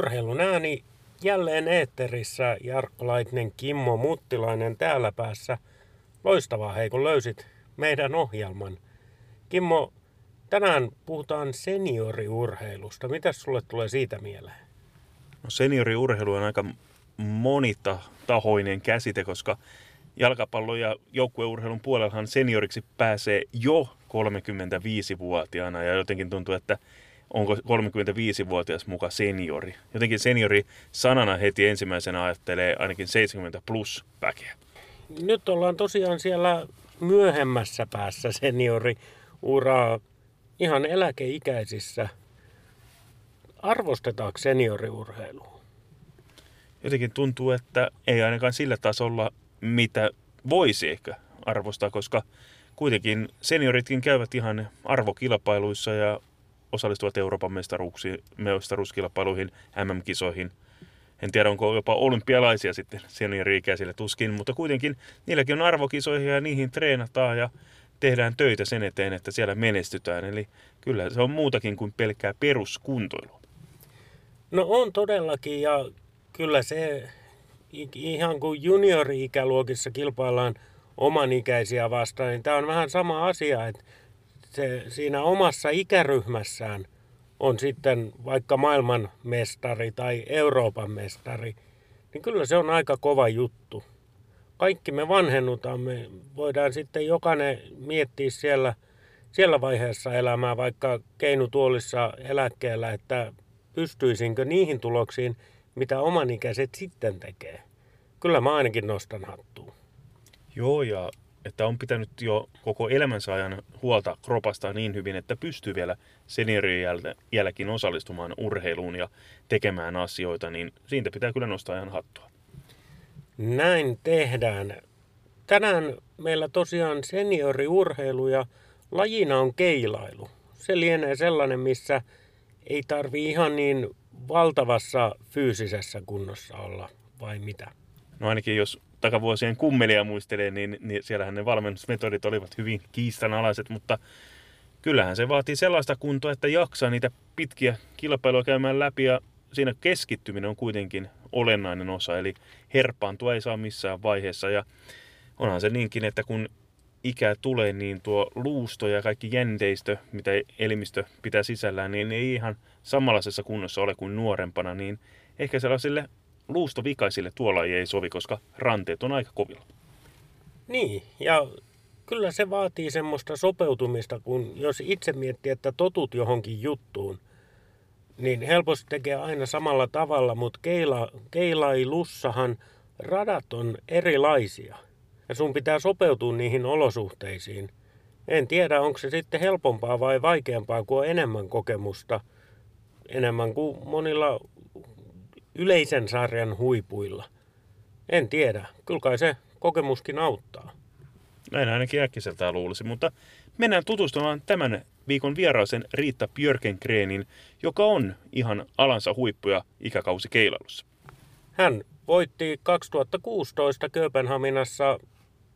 Urheilun ääni jälleen eetterissä. Jarkko Laitinen, Kimmo Muttilainen täällä päässä. Loistavaa hei, kun löysit meidän ohjelman. Kimmo, tänään puhutaan senioriurheilusta. Mitä sulle tulee siitä mieleen? No senioriurheilu on aika monitahoinen käsite, koska jalkapallo- ja joukkueurheilun puolellahan senioriksi pääsee jo 35-vuotiaana ja jotenkin tuntuu, että onko 35-vuotias muka seniori. Jotenkin seniori sanana heti ensimmäisenä ajattelee ainakin 70 plus väkeä. Nyt ollaan tosiaan siellä myöhemmässä päässä senioriuraa ihan eläkeikäisissä. Arvostetaanko senioriurheilua? Jotenkin tuntuu, että ei ainakaan sillä tasolla, mitä voisi ehkä arvostaa, koska kuitenkin senioritkin käyvät ihan arvokilpailuissa ja osallistuvat Euroopan mestaruuskilpailuihin, MM-kisoihin. En tiedä, onko jopa olympialaisia sitten seniori-ikäisille tuskin, mutta kuitenkin niilläkin on arvokisoihin ja niihin treenataan ja tehdään töitä sen eteen, että siellä menestytään. Eli kyllä se on muutakin kuin pelkkää peruskuntoilua. No on todellakin ja kyllä se ihan kuin juniori-ikäluokissa kilpaillaan omanikäisiä vastaan, niin tämä on vähän sama asia, että se siinä omassa ikäryhmässään on sitten vaikka maailman mestari tai Euroopan mestari, niin kyllä se on aika kova juttu. Kaikki me vanhennutaan, me voidaan sitten jokainen miettiä siellä, siellä vaiheessa elämää, vaikka keinutuolissa eläkkeellä, että pystyisinkö niihin tuloksiin, mitä omanikäiset sitten tekee. Kyllä mä ainakin nostan hattua. Joo, ja että on pitänyt jo koko elämänsä ajan huolta kropasta niin hyvin, että pystyy vielä seniorien jälkeen osallistumaan urheiluun ja tekemään asioita, niin siitä pitää kyllä nostaa ihan hattua. Näin tehdään. Tänään meillä tosiaan senioriurheilu ja lajina on keilailu. Se lienee sellainen, missä ei tarvi ihan niin valtavassa fyysisessä kunnossa olla, vai mitä? No ainakin jos takavuosien kummelia muistelee, niin, niin siellähän ne valmennusmetodit olivat hyvin kiistanalaiset, mutta kyllähän se vaatii sellaista kuntoa, että jaksaa niitä pitkiä kilpailuja käymään läpi ja siinä keskittyminen on kuitenkin olennainen osa, eli herpaantua ei saa missään vaiheessa ja onhan se niinkin, että kun ikää tulee, niin tuo luusto ja kaikki jänteistö, mitä elimistö pitää sisällään, niin ei ihan samanlaisessa kunnossa ole kuin nuorempana, niin ehkä sellaisille luustovikaisille tuolla ei sovi, koska ranteet on aika kovilla. Niin, ja kyllä se vaatii semmoista sopeutumista, kun jos itse miettii, että totut johonkin juttuun, niin helposti tekee aina samalla tavalla, mutta keila, keilailussahan radat on erilaisia. Ja sun pitää sopeutua niihin olosuhteisiin. En tiedä, onko se sitten helpompaa vai vaikeampaa, kun on enemmän kokemusta. Enemmän kuin monilla yleisen sarjan huipuilla. En tiedä. Kyllä kai se kokemuskin auttaa. Näin ainakin äkkiseltään luulisi, mutta mennään tutustumaan tämän viikon vieraisen Riitta Björkenkreenin, joka on ihan alansa huippuja ikäkausi keilailussa. Hän voitti 2016 Kööpenhaminassa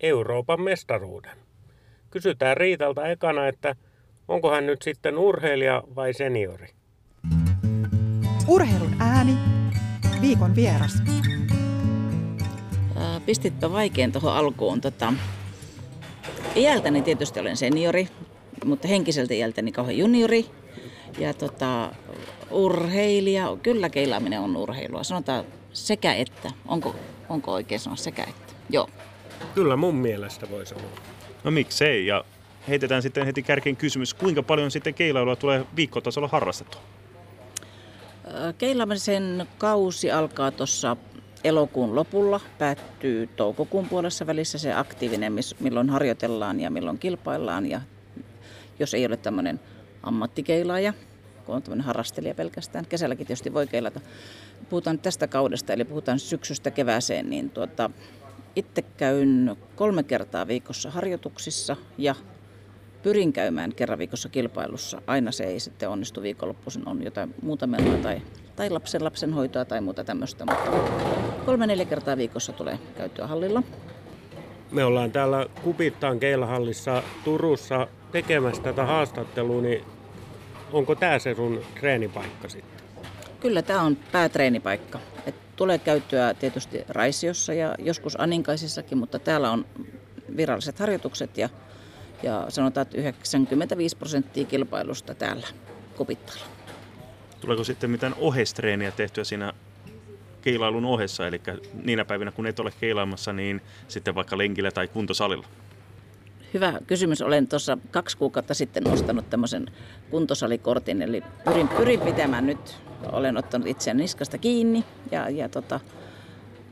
Euroopan mestaruuden. Kysytään Riitalta ekana, että onko hän nyt sitten urheilija vai seniori? Urheilun ääni viikon vieras. Pistitpä vaikein tuohon alkuun. Tota, iältäni tietysti olen seniori, mutta henkiseltä iältäni kauhean juniori. Ja tota, urheilija, kyllä keilaaminen on urheilua. Sanotaan sekä että. Onko, onko oikein sanoa sekä että? Joo. Kyllä mun mielestä voi sanoa. No miksei, ja heitetään sitten heti kärkeen kysymys, kuinka paljon sitten keilailua tulee viikkotasolla harrastettua? Keilaamisen kausi alkaa tuossa elokuun lopulla, päättyy toukokuun puolessa välissä se aktiivinen, milloin harjoitellaan ja milloin kilpaillaan. Ja jos ei ole tämmöinen ammattikeilaaja, kun on tämmöinen harrastelija pelkästään, kesälläkin tietysti voi keilata. Puhutaan tästä kaudesta, eli puhutaan syksystä kevääseen, niin tuota, itse käyn kolme kertaa viikossa harjoituksissa ja pyrin käymään kerran viikossa kilpailussa. Aina se ei sitten onnistu viikonloppuisin, on jotain muuta menoa tai, tai lapsen lapsen hoitoa tai muuta tämmöistä. Mutta kolme-neljä kertaa viikossa tulee käyttöä hallilla. Me ollaan täällä Kupittaan keilahallissa Turussa tekemässä tätä haastattelua, niin onko tämä se sun treenipaikka sitten? Kyllä tämä on päätreenipaikka. Et tulee käyttöä tietysti Raisiossa ja joskus Aninkaisissakin, mutta täällä on viralliset harjoitukset ja, ja sanotaan, että 95 prosenttia kilpailusta täällä Kupittaalla. Tuleeko sitten mitään ohestreeniä tehtyä siinä keilailun ohessa, eli niinä päivinä kun et ole keilaamassa, niin sitten vaikka lenkillä tai kuntosalilla? Hyvä kysymys. Olen tuossa kaksi kuukautta sitten nostanut tämmöisen kuntosalikortin, eli pyrin, pyrin pitämään nyt, olen ottanut itseäni niskasta kiinni ja, ja tota,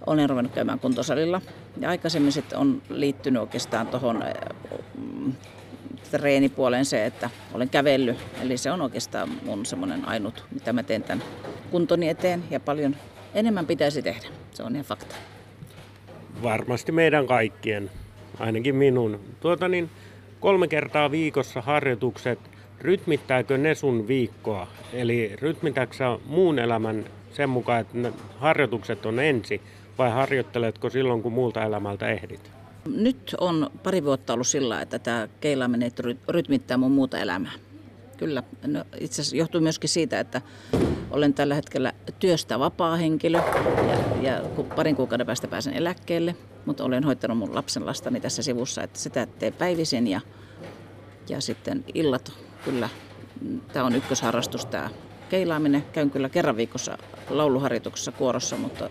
olen ruvennut käymään kuntosalilla. Ja aikaisemmin sitten on liittynyt oikeastaan tuohon mm, treenipuoleen se, että olen kävellyt. Eli se on oikeastaan mun semmoinen ainut, mitä mä teen tämän kuntoni eteen ja paljon enemmän pitäisi tehdä. Se on ihan fakta. Varmasti meidän kaikkien, ainakin minun. Tuota niin, kolme kertaa viikossa harjoitukset, rytmittääkö ne sun viikkoa? Eli rytmittääkö sä muun elämän sen mukaan, että harjoitukset on ensi, vai harjoitteletko silloin, kun muulta elämältä ehdit? Nyt on pari vuotta ollut sillä, että tämä keilaaminen rytmittää mun muuta elämää. Kyllä. No, itse asiassa johtuu myöskin siitä, että olen tällä hetkellä työstä vapaa henkilö ja, ja parin kuukauden päästä pääsen eläkkeelle, mutta olen hoitanut mun lapsen lastani tässä sivussa, että sitä teen päivisin ja, ja sitten illat kyllä. Tämä on ykkösharrastus tämä keilaaminen. Käyn kyllä kerran viikossa lauluharjoituksessa kuorossa, mutta,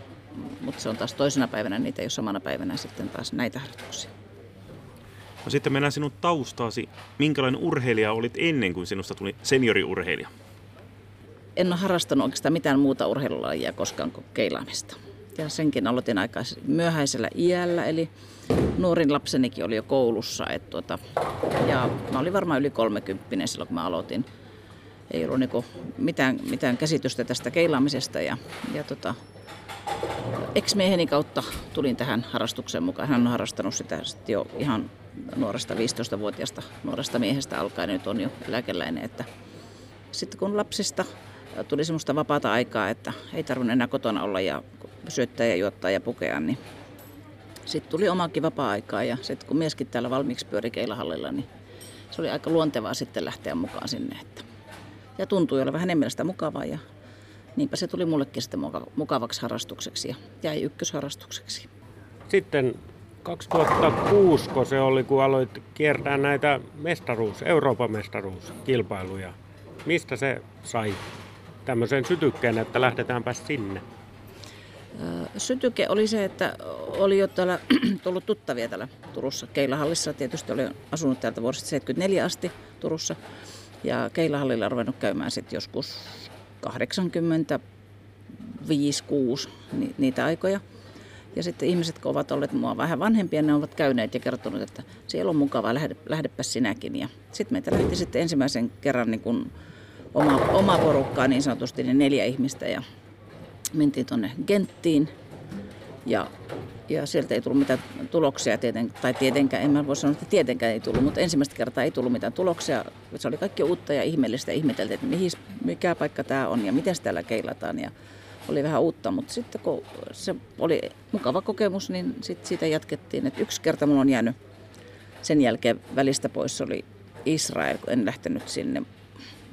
mutta se on taas toisena päivänä, niitä ei ole samana päivänä sitten taas näitä harjoituksia. No sitten mennään sinun taustaasi. Minkälainen urheilija olit ennen kuin sinusta tuli senioriurheilija? En ole harrastanut oikeastaan mitään muuta urheilulajia koskaan kuin keilaamista. Ja senkin aloitin aika myöhäisellä iällä, eli nuorin lapsenikin oli jo koulussa. Et tuota, ja mä olin varmaan yli 30 silloin, kun mä aloitin. Ei ollut niinku mitään, mitään käsitystä tästä keilaamisesta. Ja, ja tota, ex-mieheni kautta tulin tähän harrastukseen mukaan. Hän on harrastanut sitä jo ihan nuoresta 15-vuotiaasta nuoresta miehestä alkaen nyt on jo eläkeläinen. Että sitten kun lapsista tuli semmoista vapaata aikaa, että ei tarvinnut enää kotona olla ja syöttää ja juottaa ja pukea, niin sitten tuli omakin vapaa-aikaa ja sitten kun mieskin täällä valmiiksi pyöri keilahallilla, niin se oli aika luontevaa sitten lähteä mukaan sinne. Että. Ja tuntui olla vähän sitä mukavaa ja niinpä se tuli mullekin sitten mukavaksi harrastukseksi ja jäi ykkösharrastukseksi. Sitten 2006, kun se oli, kun aloit kiertää näitä mestaruus, Euroopan mestaruuskilpailuja. Mistä se sai tämmöisen sytykkeen, että lähdetäänpä sinne? Sytyke oli se, että oli jo täällä tullut tuttavia täällä Turussa. Keilahallissa tietysti oli asunut täältä vuodesta 74 asti Turussa. Ja Keilahallilla on ruvennut käymään sitten joskus 85 6 niitä aikoja. Ja sitten ihmiset, kun ovat olleet mua vähän vanhempia, ne ovat käyneet ja kertonut, että siellä on mukavaa, lähde, lähdepä sinäkin. Ja sitten meitä lähti sitten ensimmäisen kerran niin kuin oma, oma porukkaa niin sanotusti, niin neljä ihmistä. Ja mentiin tuonne Genttiin ja, ja sieltä ei tullut mitään tuloksia, tieten, tai tietenkään, en mä voi sanoa, että tietenkään ei tullut, mutta ensimmäistä kertaa ei tullut mitään tuloksia. Se oli kaikki uutta ja ihmeellistä ihmeteltiin, että mihin, mikä paikka tämä on ja miten täällä keilataan. Ja oli vähän uutta, mutta sitten kun se oli mukava kokemus, niin sit siitä jatkettiin. Et yksi kerta mulla on jäänyt sen jälkeen välistä pois, oli Israel, kun en lähtenyt sinne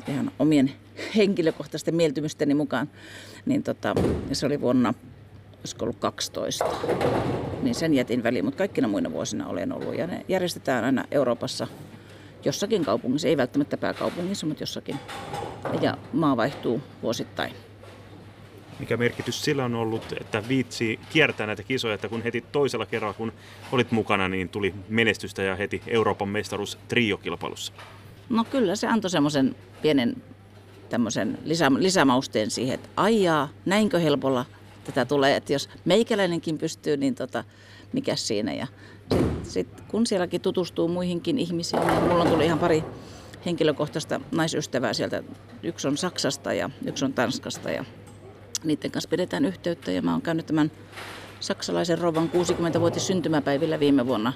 ihan omien henkilökohtaisten mieltymysteni mukaan. Niin tota, se oli vuonna, olisiko ollut 12, niin sen jätin väliin, mutta kaikkina muina vuosina olen ollut. Ja ne järjestetään aina Euroopassa jossakin kaupungissa, ei välttämättä pääkaupungissa, mutta jossakin. Ja maa vaihtuu vuosittain mikä merkitys sillä on ollut, että viitsi kiertää näitä kisoja, että kun heti toisella kerralla, kun olit mukana, niin tuli menestystä ja heti Euroopan mestaruus triokilpailussa? No kyllä se antoi semmoisen pienen tämmöisen lisä, lisämausteen siihen, että aijaa, näinkö helpolla tätä tulee, että jos meikäläinenkin pystyy, niin tota, mikä siinä. Ja sitten sit, kun sielläkin tutustuu muihinkin ihmisiin, niin mulla on tullut ihan pari henkilökohtaista naisystävää sieltä. Yksi on Saksasta ja yksi on Tanskasta ja niiden kanssa pidetään yhteyttä ja mä oon käynyt tämän saksalaisen rouvan 60-vuotis syntymäpäivillä viime vuonna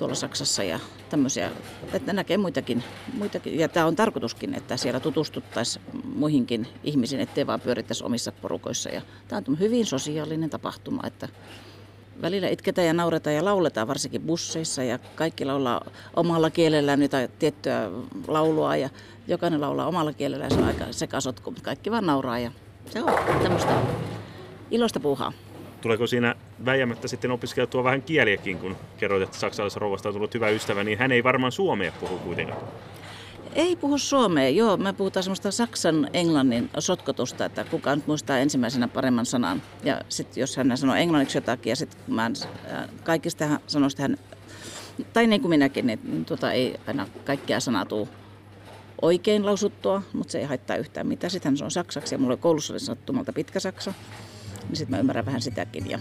tuolla Saksassa ja tämmöisiä, että näkee muitakin, muitakin. ja tämä on tarkoituskin, että siellä tutustuttaisiin muihinkin ihmisiin, ettei vaan pyörittäisi omissa porukoissa ja tämä on hyvin sosiaalinen tapahtuma, että välillä itketään ja nauretaan ja lauletaan varsinkin busseissa ja kaikki laulaa omalla kielellään jotain tiettyä laulua ja jokainen laulaa omalla kielellään se on aika sekasotku, mutta kaikki vaan nauraa ja se on tämmöistä iloista puuhaa. Tuleeko siinä väijämättä sitten opiskeltua vähän kieliäkin, kun kerroit, että saksalaisrouvasta on tullut hyvä ystävä, niin hän ei varmaan suomea puhu kuitenkaan. Ei puhu suomea, joo. Me puhutaan semmoista saksan englannin sotkotusta, että kuka nyt muistaa ensimmäisenä paremman sanan. Ja sitten jos hän sanoo englanniksi jotakin ja sitten mä äh, kaikista hän sanoo hän, tai niin kuin minäkin, niin, tota, ei aina kaikkia sanaa tuu oikein lausuttua, mutta se ei haittaa yhtään mitään. Sitten se on saksaksi ja mulla koulussa oli sattumalta pitkä saksa, niin sitten mä ymmärrän vähän sitäkin. Ja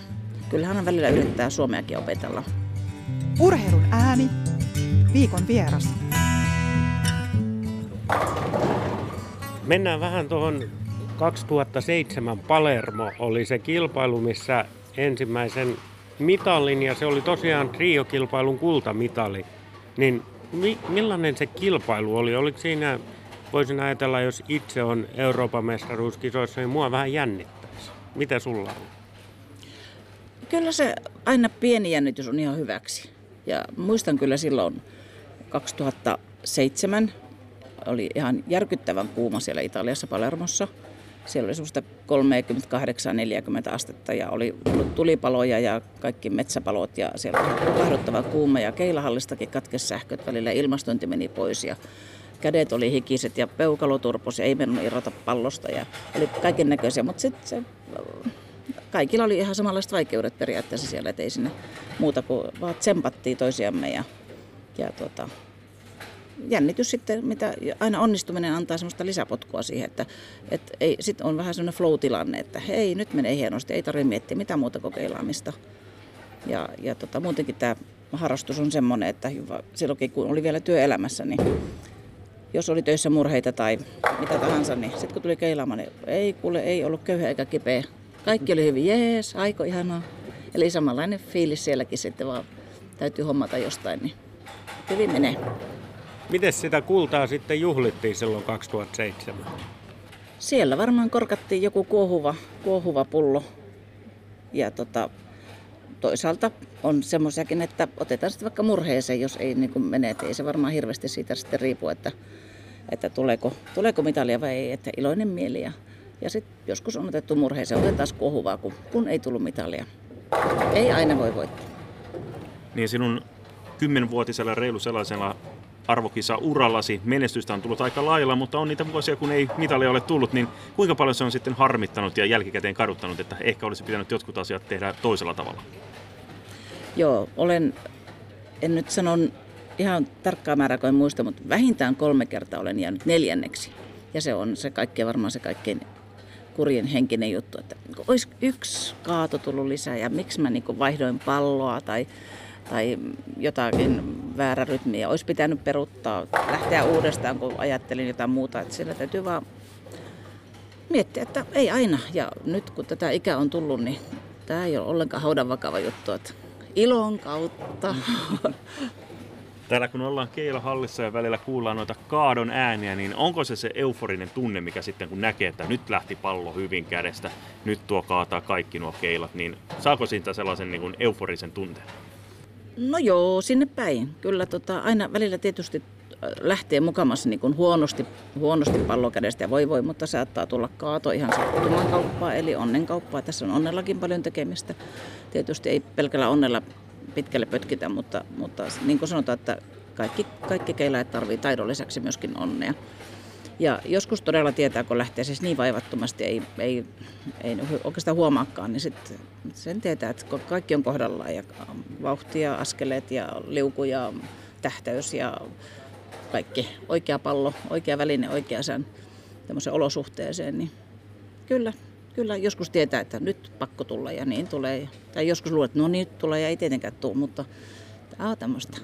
kyllähän hän välillä yrittää suomeakin opetella. Urheilun ääni. Viikon vieras. Mennään vähän tuohon 2007 Palermo oli se kilpailu, missä ensimmäisen mitalin, ja se oli tosiaan triokilpailun kultamitali. Niin mi- millainen se kilpailu oli? Oliko siinä, voisin ajatella, jos itse on Euroopan mestaruuskisoissa, niin mua vähän jännittäisi. Mitä sulla on? Kyllä se aina pieni jännitys on ihan hyväksi. Ja muistan kyllä silloin 2007 oli ihan järkyttävän kuuma siellä Italiassa Palermossa. Siellä oli semmoista 38-40 astetta ja oli tulipaloja ja kaikki metsäpalot ja siellä oli tukahduttava kuuma ja keilahallistakin katkesi sähköt välillä. Ilmastointi meni pois ja kädet oli hikiset ja peukalo turpos ja ei mennyt irrota pallosta ja oli kaiken näköisiä, mutta sitten se kaikilla oli ihan samanlaiset vaikeudet periaatteessa siellä, että ei sinne muuta kuin vaan tsempattiin toisiamme ja, ja tuota, jännitys sitten, mitä aina onnistuminen antaa semmoista lisäpotkua siihen, että, että ei, sitten on vähän semmoinen flow-tilanne, että hei, nyt menee hienosti, ei tarvitse miettiä mitään muuta kokeilaamista. Ja, ja tota, muutenkin tämä harrastus on semmoinen, että hyvä, silloinkin kun oli vielä työelämässä, niin jos oli töissä murheita tai mitä tahansa, niin sitten kun tuli keilaamaan, niin ei kuule, ei ollut köyhä eikä kipeä. Kaikki oli hyvin, jees, aiko ihanaa. Eli samanlainen fiilis sielläkin sitten vaan täytyy hommata jostain, niin hyvin menee. Miten sitä kultaa sitten juhlittiin silloin 2007? Siellä varmaan korkattiin joku kuohuva, kuohuva pullo. Ja tota, toisaalta on semmoisiakin, että otetaan sitten vaikka murheeseen, jos ei niin mene. Ei se varmaan hirveästi siitä sitten riipu, että, että tuleeko, tuleeko mitalia vai ei. Että iloinen mieli. Ja, ja sitten joskus on otettu murheeseen, otetaan taas kuohuvaa, kun, kun ei tullut mitalia. Ei aina voi voittaa. Niin sinun kymmenvuotisella reilu sellaisella arvokisa urallasi. Menestystä on tullut aika lailla, mutta on niitä vuosia, kun ei mitalia ole tullut, niin kuinka paljon se on sitten harmittanut ja jälkikäteen kaduttanut, että ehkä olisi pitänyt jotkut asiat tehdä toisella tavalla? Joo, olen, en nyt sanon ihan tarkkaa määrää, kun en muista, mutta vähintään kolme kertaa olen jäänyt neljänneksi. Ja se on se kaikkein, varmaan se kaikkein kurjen henkinen juttu, että olisi yksi kaato tullut lisää ja miksi mä niin vaihdoin palloa tai tai jotakin väärä rytmiä olisi pitänyt peruuttaa, lähteä uudestaan, kun ajattelin jotain muuta. Että siellä täytyy vaan miettiä, että ei aina. Ja nyt kun tätä ikä on tullut, niin tämä ei ole ollenkaan haudan vakava juttu. Että ilon kautta. Täällä kun ollaan keilahallissa ja välillä kuullaan noita kaadon ääniä, niin onko se se euforinen tunne, mikä sitten kun näkee, että nyt lähti pallo hyvin kädestä, nyt tuo kaataa kaikki nuo keilat, niin saako siitä sellaisen niin kuin euforisen tunteen? No joo, sinne päin. Kyllä tota, aina välillä tietysti lähtee mukamassa niin kuin huonosti, huonosti pallokädestä ja voi voi, mutta saattaa tulla kaato ihan sattuman kauppaa, eli onnenkauppaa. Tässä on onnellakin paljon tekemistä. Tietysti ei pelkällä onnella pitkälle pötkitä, mutta, mutta niin kuin sanotaan, että kaikki, kaikki keilaajat tarvitsevat taidon lisäksi myöskin onnea. Ja joskus todella tietää, kun lähtee siis niin vaivattomasti, ei, ei, ei oikeastaan huomaakaan, niin sitten sen tietää, että kaikki on kohdallaan ja vauhti ja askeleet ja liuku ja tähtäys ja kaikki. Oikea pallo, oikea väline oikeaan tämmöiseen olosuhteeseen, niin kyllä, kyllä joskus tietää, että nyt pakko tulla ja niin tulee. Tai joskus luulet, että no niin tulee ja ei tietenkään tule, mutta tämä on tämmöistä.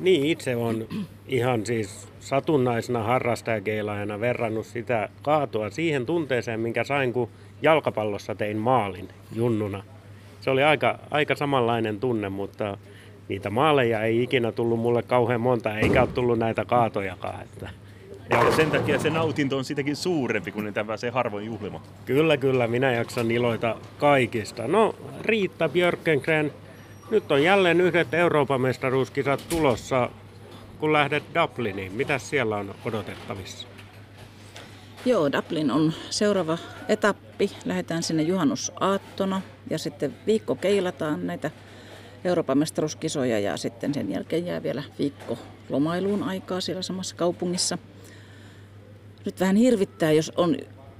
Niin, itse on ihan siis satunnaisena harrastajakeilaajana verrannut sitä kaatua siihen tunteeseen, minkä sain, kun jalkapallossa tein maalin junnuna. Se oli aika, aika samanlainen tunne, mutta niitä maaleja ei ikinä tullut mulle kauhean monta, eikä ole tullut näitä kaatojakaan. Että. Ja sen takia se nautinto on sitäkin suurempi, niitä pääsee harvoin juhlimaan. Kyllä, kyllä. Minä jaksan iloita kaikista. No, Riitta Björkengren, nyt on jälleen yhdet Euroopan mestaruuskisat tulossa, kun lähdet Dubliniin. Mitä siellä on odotettavissa? Joo, Dublin on seuraava etappi. Lähdetään sinne juhannusaattona ja sitten viikko keilataan näitä Euroopan mestaruuskisoja ja sitten sen jälkeen jää vielä viikko lomailuun aikaa siellä samassa kaupungissa. Nyt vähän hirvittää, jos on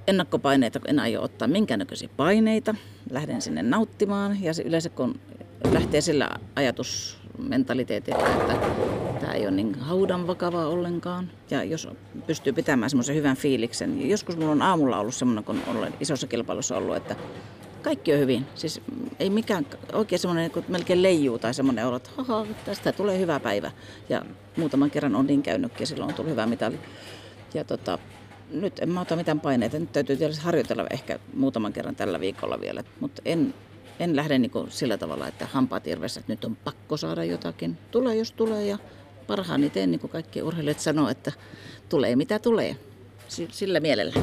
ennakkopaineita, kun en aio ottaa minkäännäköisiä paineita. Lähden sinne nauttimaan ja se yleensä kun lähtee sillä ajatusmentaliteetilla, että tämä ei ole niin haudan vakavaa ollenkaan. Ja jos pystyy pitämään semmoisen hyvän fiiliksen. Joskus mulla on aamulla ollut semmoinen, kun olen isossa kilpailussa ollut, että kaikki on hyvin. Siis ei mikään oikein semmoinen, kun melkein leijuu tai semmoinen olo, että haha, tästä tulee hyvä päivä. Ja muutaman kerran on niin käynytkin ja silloin on tullut hyvä mitali. Ja tota, nyt en mä ota mitään paineita. Nyt täytyy tietysti harjoitella ehkä muutaman kerran tällä viikolla vielä. Mutta en, en lähde niin sillä tavalla, että hampaat irvessä, että nyt on pakko saada jotakin. Tulee jos tulee ja parhaani teen niin kuin kaikki urheilijat sanoo, että tulee mitä tulee. Sillä mielellä.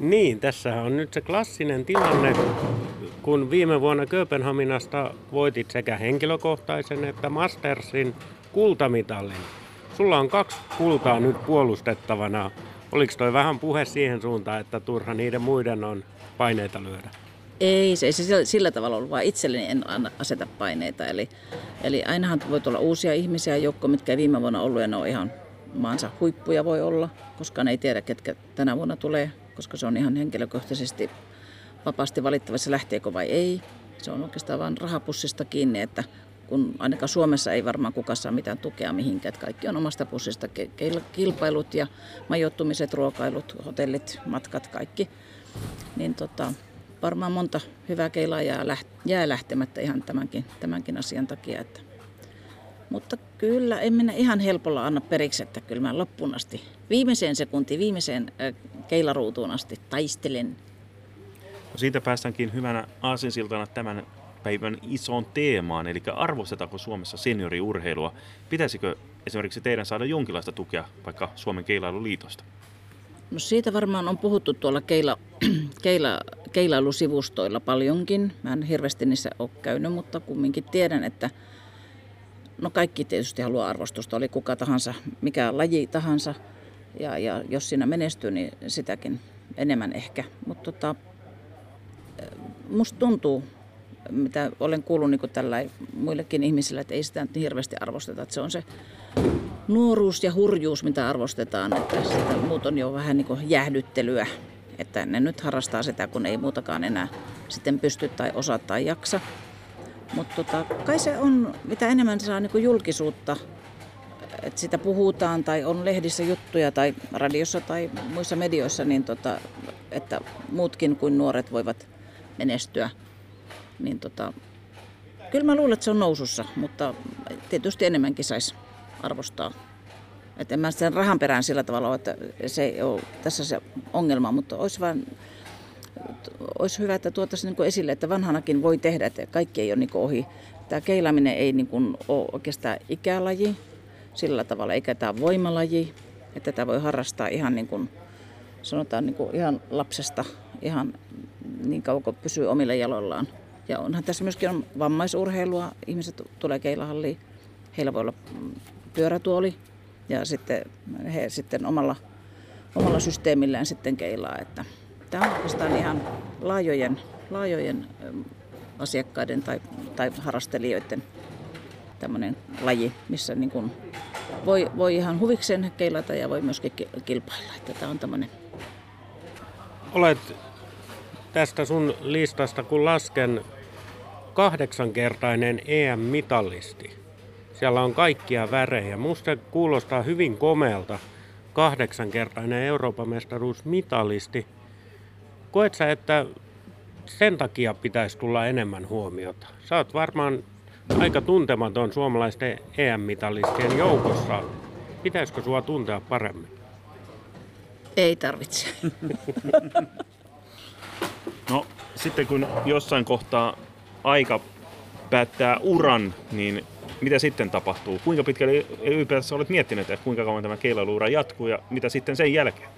Niin, tässä on nyt se klassinen tilanne, kun viime vuonna Kööpenhaminasta voitit sekä henkilökohtaisen että Mastersin kultamitalin. Sulla on kaksi kultaa nyt puolustettavana. Oliko toi vähän puhe siihen suuntaan, että turha niiden muiden on paineita lyödä? Ei, se ei se sillä tavalla ollut, vaan itselleni en aseta paineita. Eli, eli ainahan voi tulla uusia ihmisiä joukko, mitkä ei viime vuonna ollut, ja ne on ihan maansa huippuja voi olla, koska ne ei tiedä, ketkä tänä vuonna tulee, koska se on ihan henkilökohtaisesti vapaasti valittavissa, lähteekö vai ei. Se on oikeastaan vain rahapussista kiinni, että kun ainakaan Suomessa ei varmaan kukaan saa mitään tukea mihinkään. Että kaikki on omasta pussista kilpailut ja majoittumiset, ruokailut, hotellit, matkat, kaikki. Niin tota, varmaan monta hyvää keilaa jää, jää lähtemättä ihan tämänkin, tämänkin asian takia. Että. Mutta kyllä, en minä ihan helpolla anna periksi, että kyllä mä loppuun asti, viimeiseen sekuntiin, viimeiseen keilaruutuun asti taistelen. Siitä päästäänkin hyvänä aasinsiltana tämän päivän isoon teemaan, eli arvostetaanko Suomessa senioriurheilua? Pitäisikö esimerkiksi teidän saada jonkinlaista tukea vaikka Suomen keilailuliitosta? No siitä varmaan on puhuttu tuolla keila, keila, keilailusivustoilla paljonkin. Mä en hirveästi niissä ole käynyt, mutta kumminkin tiedän, että no kaikki tietysti haluaa arvostusta, oli kuka tahansa, mikä laji tahansa. Ja, ja jos siinä menestyy, niin sitäkin enemmän ehkä. Mutta tota, musta tuntuu, mitä olen kuullut niin tällä muillekin ihmisille, että ei sitä niin hirveästi arvosteta. Että se on se nuoruus ja hurjuus, mitä arvostetaan, että sitä muut on jo vähän niin jäähdyttelyä. Että ne nyt harrastaa sitä, kun ei muutakaan enää sitten pysty tai osaa tai jaksa. Mutta tota, kai se on, mitä enemmän saa niin julkisuutta, että sitä puhutaan tai on lehdissä juttuja tai radiossa tai muissa medioissa, niin tota, että muutkin kuin nuoret voivat menestyä niin tota, kyllä mä luulen, että se on nousussa, mutta tietysti enemmänkin saisi arvostaa. Että en mä sen rahan perään sillä tavalla että se ei ole tässä se ongelma, mutta olisi vaan olisi hyvä, että tuotaisiin niin esille, että vanhanakin voi tehdä, että kaikki ei ole niin ohi. Tämä keilaaminen ei niin kuin ole oikeastaan ikälaji sillä tavalla, eikä tämä voimalaji, että tätä voi harrastaa ihan niin kuin, sanotaan niin kuin ihan lapsesta, ihan niin kauan kuin pysyy omille jaloillaan. Ja onhan tässä myöskin on vammaisurheilua. Ihmiset tulee keilahalliin. Heillä voi olla pyörätuoli ja sitten he sitten omalla, omalla systeemillään sitten keilaa. Että tämä on oikeastaan ihan laajojen, laajojen asiakkaiden tai, tai harrastelijoiden tämmöinen laji, missä niin kuin voi, voi ihan huvikseen keilata ja voi myöskin kilpailla. Että tämä on tämmöinen. Olet tästä sun listasta, kun lasken kahdeksankertainen EM-mitallisti. Siellä on kaikkia värejä. Musta kuulostaa hyvin komealta kahdeksankertainen Euroopan mestaruusmitalisti. Koet sä, että sen takia pitäisi tulla enemmän huomiota? Sä oot varmaan aika tuntematon suomalaisten EM-mitallistien joukossa. Pitäisikö sua tuntea paremmin? Ei tarvitse. no sitten kun jossain kohtaa aika päättää uran, niin mitä sitten tapahtuu? Kuinka pitkälle ylipäätänsä olet miettinyt, että kuinka kauan tämä keilailuura jatkuu ja mitä sitten sen jälkeen?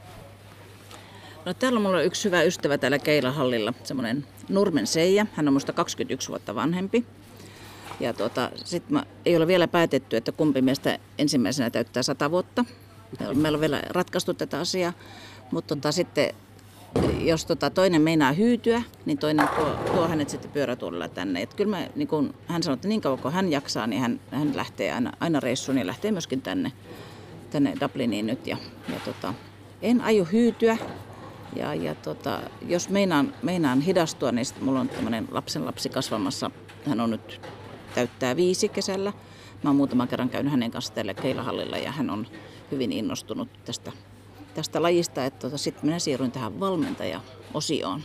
No täällä on mulla yksi hyvä ystävä täällä Keilahallilla, semmoinen Nurmen Seija. Hän on musta 21 vuotta vanhempi. Ja tuota, sitten ei ole vielä päätetty, että kumpi meistä ensimmäisenä täyttää 100 vuotta. Meillä on vielä ratkaistu tätä asiaa. Mutta tota, sitten jos tota toinen meinaa hyytyä, niin toinen tuo, tuo hänet sitten pyörätuolilla tänne. Et kyllä mä, niin kun hän sanoi, että niin kauan kuin hän jaksaa, niin hän, hän lähtee aina, aina reissuun ja lähtee myöskin tänne, tänne Dubliniin nyt. Ja, ja tota, en aio hyytyä. Ja, ja tota, jos meinaan, meinaan hidastua, niin sitten mulla on tämmöinen lapsen lapsi kasvamassa. Hän on nyt täyttää viisi kesällä. Mä oon muutaman kerran käynyt hänen kanssa tällä keilahallilla ja hän on hyvin innostunut tästä tästä lajista, että tota, sitten minä siirryin tähän valmentaja-osioon.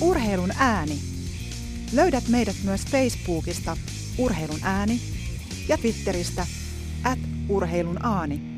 Urheilun ääni. Löydät meidät myös Facebookista Urheilun ääni ja Twitteristä at urheilun aani.